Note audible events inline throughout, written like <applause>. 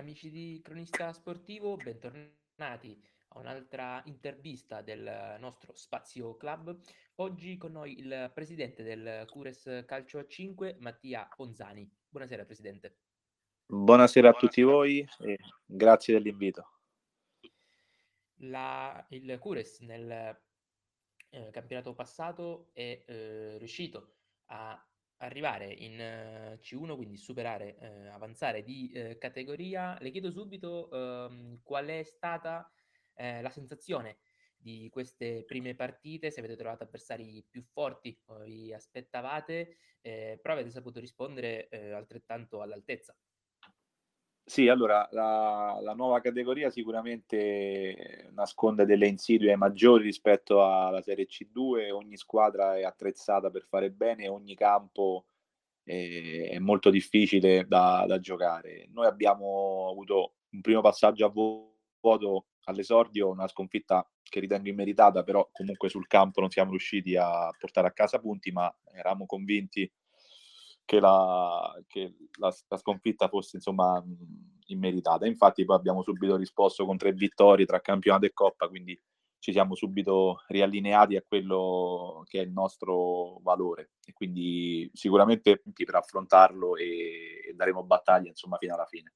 amici di Cronista Sportivo, bentornati a un'altra intervista del nostro Spazio Club. Oggi con noi il presidente del Cures Calcio a 5, Mattia Ponzani. Buonasera Presidente. Buonasera a tutti voi e grazie dell'invito. La, il Cures nel eh, campionato passato è eh, riuscito a arrivare in uh, C1, quindi superare, uh, avanzare di uh, categoria, le chiedo subito ehm, qual è stata eh, la sensazione di queste prime partite, se avete trovato avversari più forti o vi aspettavate, eh, però avete saputo rispondere eh, altrettanto all'altezza. Sì, allora la, la, nuova categoria sicuramente nasconde delle insidie maggiori rispetto alla Serie C2, ogni squadra è attrezzata per fare bene, ogni campo è, è molto difficile da, da, giocare. Noi abbiamo avuto un primo passaggio a vuoto all'esordio, una sconfitta che ritengo immeritata, però comunque sul campo non siamo riusciti a portare a casa punti, ma eravamo convinti che la, che la, la sconfitta fosse insomma immeritata. Infatti poi abbiamo subito risposto con tre vittorie tra campionato e coppa, quindi ci siamo subito riallineati a quello che è il nostro valore e quindi sicuramente per affrontarlo e, e daremo battaglia insomma fino alla fine.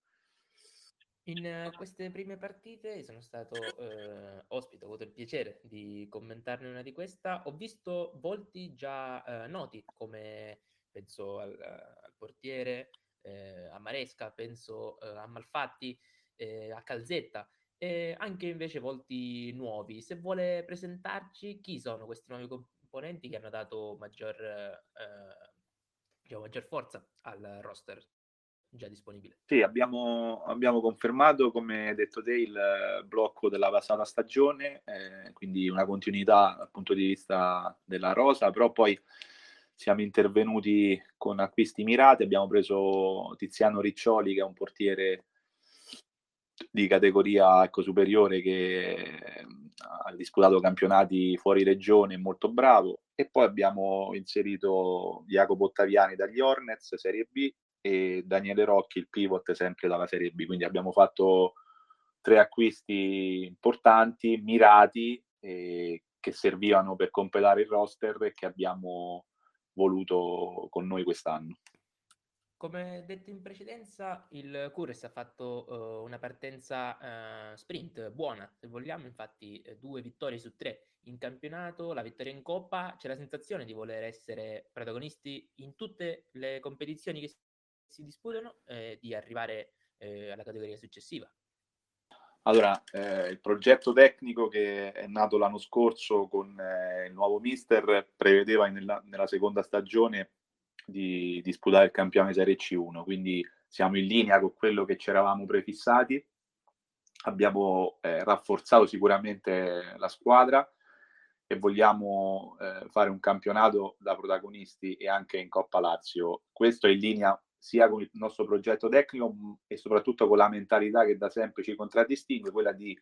In queste prime partite sono stato eh, ospite, ho avuto il piacere di commentarne una di questa. Ho visto volti già eh, noti come penso al, al portiere, eh, a Maresca, penso eh, a Malfatti, eh, a Calzetta e anche invece volti nuovi. Se vuole presentarci chi sono questi nuovi componenti che hanno dato maggior, eh, diciamo, maggior forza al roster già disponibile. Sì, abbiamo, abbiamo, confermato, come detto te, il blocco della passata stagione, eh, quindi una continuità dal punto di vista della rosa, però poi siamo intervenuti con acquisti mirati, abbiamo preso Tiziano Riccioli che è un portiere di categoria ecco, superiore che ha disputato campionati fuori regione, molto bravo, e poi abbiamo inserito Jacopo Ottaviani dagli Hornets, Serie B, e Daniele Rocchi, il pivot, sempre dalla Serie B. Quindi abbiamo fatto tre acquisti importanti, mirati, eh, che servivano per completare il roster e che abbiamo voluto con noi quest'anno. Come detto in precedenza, il Cures ha fatto uh, una partenza uh, sprint buona, se vogliamo, infatti uh, due vittorie su tre in campionato, la vittoria in coppa, c'è la sensazione di voler essere protagonisti in tutte le competizioni che si disputano e di arrivare alla categoria successiva. Allora, eh, il progetto tecnico che è nato l'anno scorso con eh, il nuovo mister prevedeva nella, nella seconda stagione di disputare il campionato Serie C1, quindi siamo in linea con quello che ci eravamo prefissati. Abbiamo eh, rafforzato sicuramente la squadra e vogliamo eh, fare un campionato da protagonisti e anche in Coppa Lazio. Questo è in linea sia con il nostro progetto tecnico e soprattutto con la mentalità che da sempre ci contraddistingue, quella di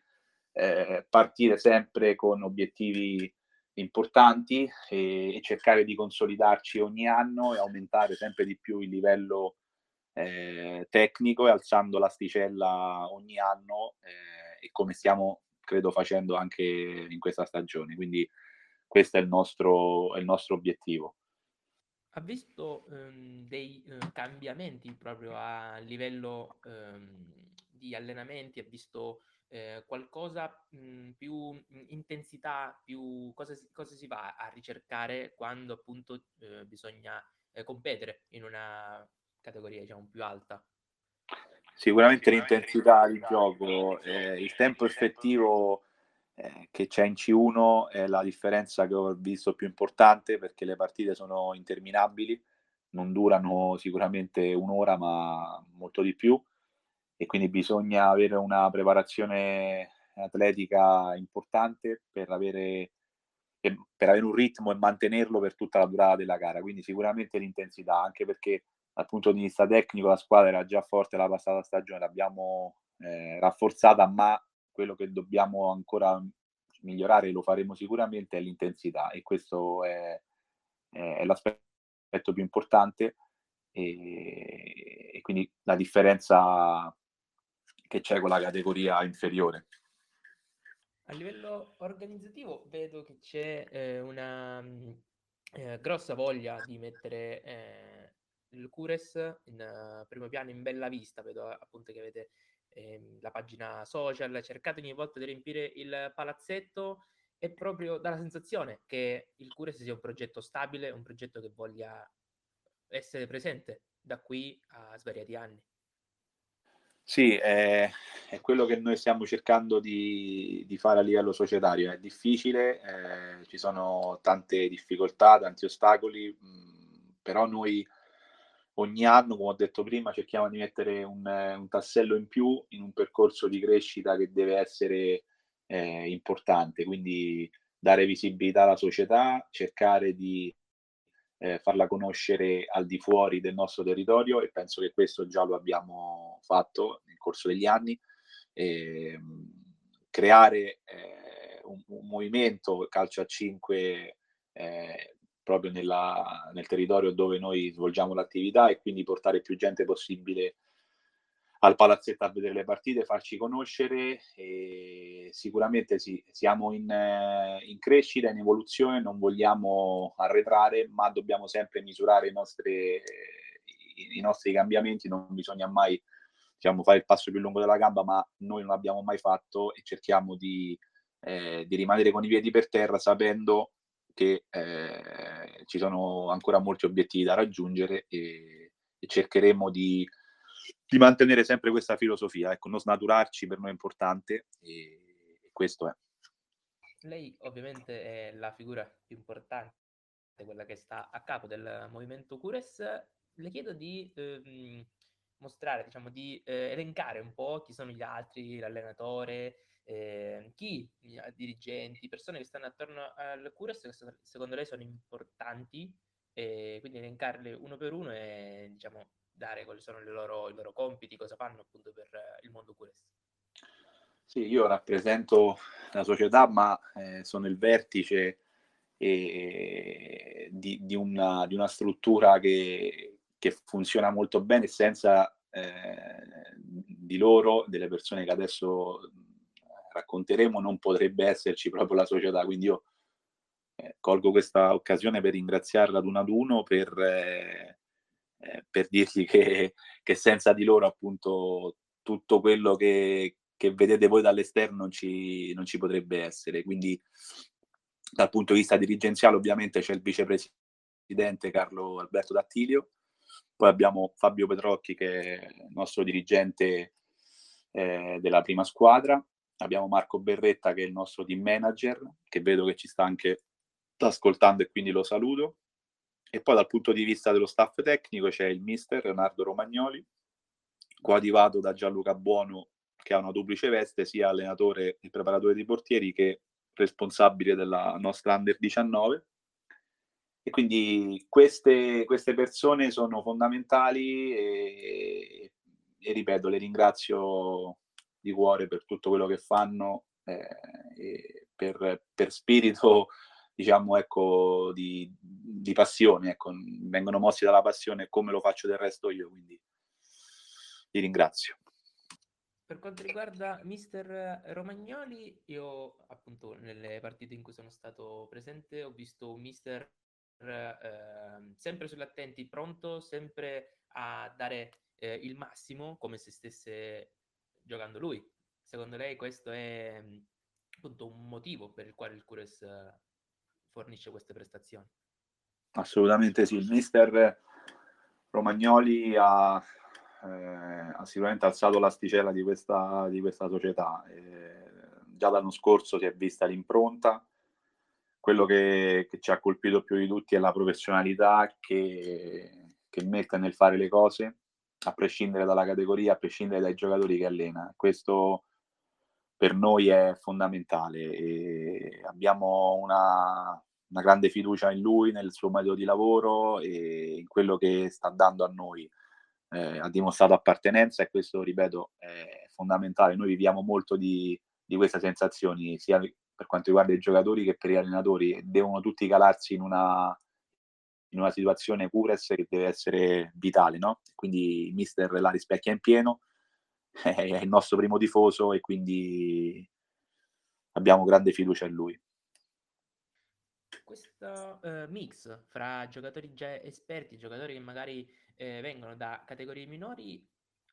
eh, partire sempre con obiettivi importanti e, e, cercare di consolidarci ogni anno e aumentare sempre di più il livello eh, tecnico e alzando l'asticella ogni anno eh, e come stiamo credo facendo anche in questa stagione. Quindi questo è il nostro, è il nostro obiettivo ha visto ehm, dei eh, cambiamenti proprio a livello ehm, di allenamenti, ha visto eh, qualcosa mh, più mh, intensità, più cosa cosa si, va a ricercare quando appunto eh, bisogna competere in una categoria diciamo più alta? Sicuramente l'intensità di gioco, eh, il tempo effettivo eh, che c'è in C1 è la differenza che ho visto più importante perché le partite sono interminabili, non durano sicuramente un'ora ma molto di più e quindi bisogna avere una preparazione atletica importante per avere, per avere un ritmo e mantenerlo per tutta la durata della gara. Quindi sicuramente l'intensità, anche perché dal punto di vista tecnico la squadra era già forte la passata stagione, l'abbiamo eh, rafforzata, ma quello che dobbiamo ancora migliorare, lo faremo sicuramente, è l'intensità e questo è, è l'aspetto più importante e, e, quindi la differenza che c'è con la categoria inferiore. A livello organizzativo vedo che c'è eh, una mm, eh, grossa voglia di mettere eh, il Cures in uh, primo piano in bella vista, vedo appunto che avete ehm, la pagina social, cercate ogni volta di riempire il palazzetto e proprio dà la sensazione che il Cures sia un progetto stabile, un progetto che voglia essere presente da qui a svariati anni. Sì, è, è, quello che noi stiamo cercando di, di, fare a livello societario. È difficile, eh, ci sono tante difficoltà, tanti ostacoli, mh, mm, però noi ogni anno, come ho detto prima, cerchiamo di mettere un, un, tassello in più in un percorso di crescita che deve essere eh, importante, quindi dare visibilità alla società, cercare di eh, farla conoscere al di fuori del nostro territorio e penso che questo già lo abbiamo fatto nel corso degli anni. E, creare eh, un, un, movimento calcio a 5 eh, proprio nella, nel territorio dove noi svolgiamo l'attività e quindi portare più gente possibile al palazzetto a vedere le partite, farci conoscere e sicuramente sì, siamo in, in, crescita, in evoluzione, non vogliamo arretrare, ma dobbiamo sempre misurare i nostri, i nostri cambiamenti, non bisogna mai diciamo, fare il passo più lungo della gamba, ma noi non l'abbiamo mai fatto e cerchiamo di, eh, di rimanere con i piedi per terra sapendo che eh, ci sono ancora molti obiettivi da raggiungere e, e cercheremo di di mantenere sempre questa filosofia, ecco, non snaturarci per noi è importante e, e questo è. Lei ovviamente è la figura più importante, quella che sta a capo del movimento Cures. Le chiedo di ehm, mostrare, diciamo, di eh, elencare un po' chi sono gli altri, l'allenatore, eh, chi, i dirigenti, persone che stanno attorno al Cures che secondo lei sono importanti, e quindi elencarle uno per uno e diciamo dare quali sono loro, i loro compiti, cosa fanno appunto per il mondo QS. Sì, io rappresento la società, ma eh, sono il vertice eh, di, di, una, di, una, struttura che, che, funziona molto bene senza eh, di loro, delle persone che adesso racconteremo, non potrebbe esserci proprio la società. Quindi io eh, colgo questa occasione per ringraziarla ad uno ad uno per eh, eh, per dirgli che, che, senza di loro appunto tutto quello che, che vedete voi dall'esterno non ci, non ci, potrebbe essere. Quindi dal punto di vista dirigenziale ovviamente c'è il vicepresidente Carlo Alberto Dattilio, poi abbiamo Fabio Petrocchi che è il nostro dirigente eh, della prima squadra, abbiamo Marco Berretta che è il nostro team manager, che vedo che ci sta anche ascoltando e quindi lo saluto. E poi dal punto di vista dello staff tecnico c'è il mister Leonardo Romagnoli, coadiuvato da Gianluca Buono, che ha una duplice veste, sia allenatore e preparatore dei portieri che responsabile della nostra Under 19. E quindi queste, queste persone sono fondamentali e, e, ripeto, le ringrazio di cuore per tutto quello che fanno, eh, per, per spirito <laughs> diciamo, ecco, di, di passione, ecco, vengono mossi dalla passione come lo faccio del resto io, quindi li ringrazio. Per quanto riguarda mister Romagnoli, io appunto nelle partite in cui sono stato presente ho visto un mister eh, sempre sull'attenti, pronto sempre a dare eh, il massimo come se stesse giocando lui. Secondo lei questo è appunto un motivo per il quale il Cures fornisce queste prestazioni. Assolutamente sì, il mister Romagnoli ha, eh, ha sicuramente alzato l'asticella di questa, di questa società. Eh, già l'anno scorso si è vista l'impronta, quello che, che, ci ha colpito più di tutti è la professionalità che, che mette nel fare le cose, a prescindere dalla categoria, a prescindere dai giocatori che allena. Questo per noi è fondamentale abbiamo una, una, grande fiducia in lui, nel suo metodo di lavoro e in quello che sta dando a noi. Eh, ha dimostrato appartenenza e questo, ripeto, è fondamentale. Noi viviamo molto di, di queste sensazioni, sia per quanto riguarda i giocatori che per gli allenatori. Devono tutti calarsi in una, in una situazione Cures che deve essere vitale, no? Quindi il mister la rispecchia in pieno <laughs> è il nostro primo tifoso e quindi abbiamo grande fiducia in lui. Questo uh, mix fra giocatori già esperti, giocatori che magari eh, vengono da categorie minori,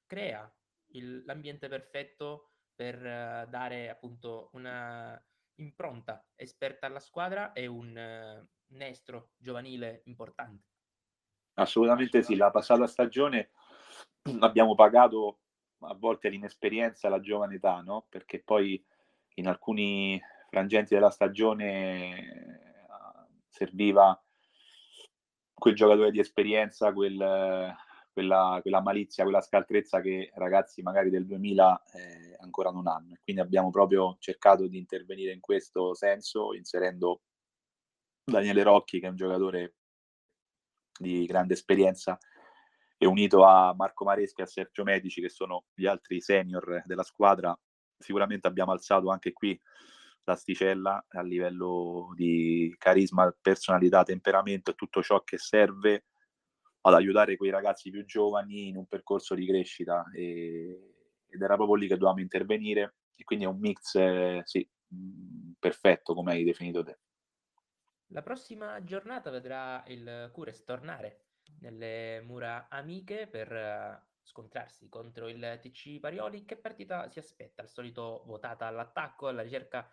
crea il, l'ambiente perfetto per uh, dare appunto una impronta esperta alla squadra e un uh, nestro giovanile importante. Assolutamente sì, la passata stagione <clears throat> abbiamo pagato a volte l'inesperienza e la giovane età, no? Perché poi in alcuni frangenti della stagione serviva quel giocatore di esperienza, quel, quella, quella, malizia, quella scaltrezza che ragazzi magari del 2000 eh, ancora non hanno. Quindi abbiamo proprio cercato di intervenire in questo senso, inserendo Daniele Rocchi, che è un giocatore di grande esperienza, e unito a Marco Mareschi e a Sergio Medici, che sono gli altri senior della squadra, sicuramente abbiamo alzato anche qui l'asticella a livello di carisma, personalità, temperamento e tutto ciò che serve ad aiutare quei ragazzi più giovani in un percorso di crescita e, ed era proprio lì che dovevamo intervenire e quindi è un mix eh, sì, mh, perfetto come hai definito te. La prossima giornata vedrà il Cures tornare nelle mura amiche per uh, scontrarsi contro il TC Parioli. Che partita si aspetta? Al solito votata all'attacco, alla ricerca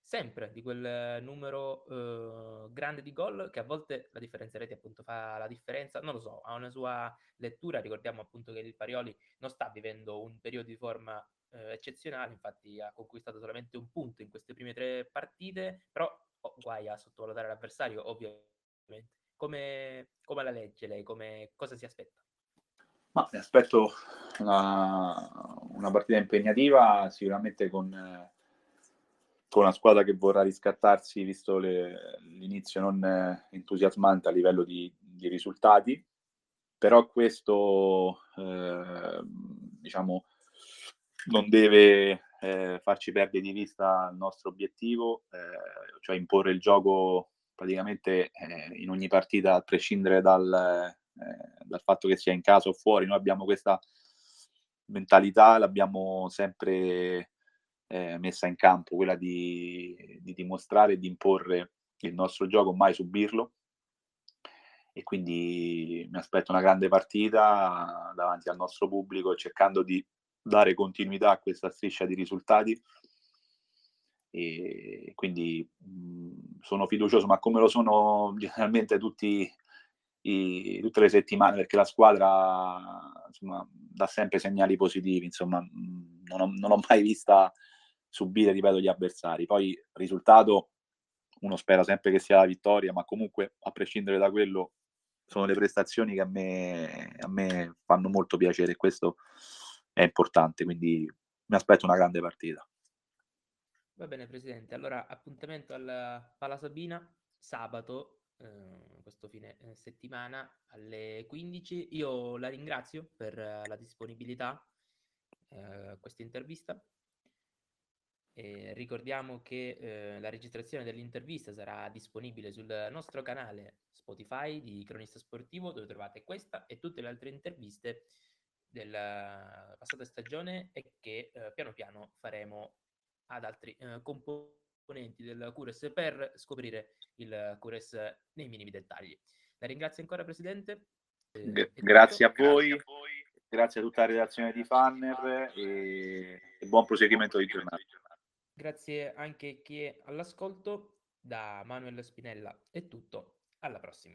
sempre di quel numero uh, grande di gol che a volte la differenza reti appunto fa la differenza, non lo so, ha una sua lettura, ricordiamo appunto che il Parioli non sta vivendo un periodo di forma uh, eccezionale, infatti ha conquistato solamente un punto in queste prime tre partite, però oh, guai a sottovalutare l'avversario ovviamente. Come, come la legge lei? Come, cosa si aspetta? Ma mi aspetto una, una partita impegnativa, sicuramente con, con, una squadra che vorrà riscattarsi, visto le, l'inizio non entusiasmante a livello di, di risultati, però questo eh, diciamo, non deve eh, farci perdere di vista il nostro obiettivo, eh, cioè imporre il gioco praticamente eh, in ogni partita, a prescindere dal, eh, dal, fatto che sia in casa o fuori, noi abbiamo questa mentalità, l'abbiamo sempre eh, messa in campo, quella di, di dimostrare e di imporre il nostro gioco, mai subirlo. E quindi mi aspetto una grande partita davanti al nostro pubblico, cercando di dare continuità a questa striscia di risultati e quindi mh, sono fiducioso, ma come lo sono generalmente tutti i, tutte le settimane, perché la squadra insomma, dà sempre segnali positivi, insomma, mh, non, ho, non ho mai vista subire, ripeto, gli avversari. Poi risultato, uno spera sempre che sia la vittoria, ma comunque a prescindere da quello sono le prestazioni che a me, a me fanno molto piacere questo è importante, quindi mi aspetto una grande partita. Va bene, Presidente. Allora, appuntamento alla Pala Sabina sabato, eh, questo fine eh, settimana alle 15. Io la ringrazio per uh, la disponibilità uh, questa intervista. E ricordiamo che eh, la registrazione dell'intervista sarà disponibile sul nostro canale Spotify di Cronista Sportivo, dove trovate questa e tutte le altre interviste della passata stagione e che eh, piano piano faremo ad altri eh, componenti del Cures per scoprire il Cures nei minimi dettagli. La ringrazio ancora Presidente. Eh, grazie, a voi, grazie a voi, grazie a tutta la redazione di Fanner e, e buon proseguimento di giornata. Grazie anche a chi è all'ascolto. Da Manuel Spinella è tutto, alla prossima.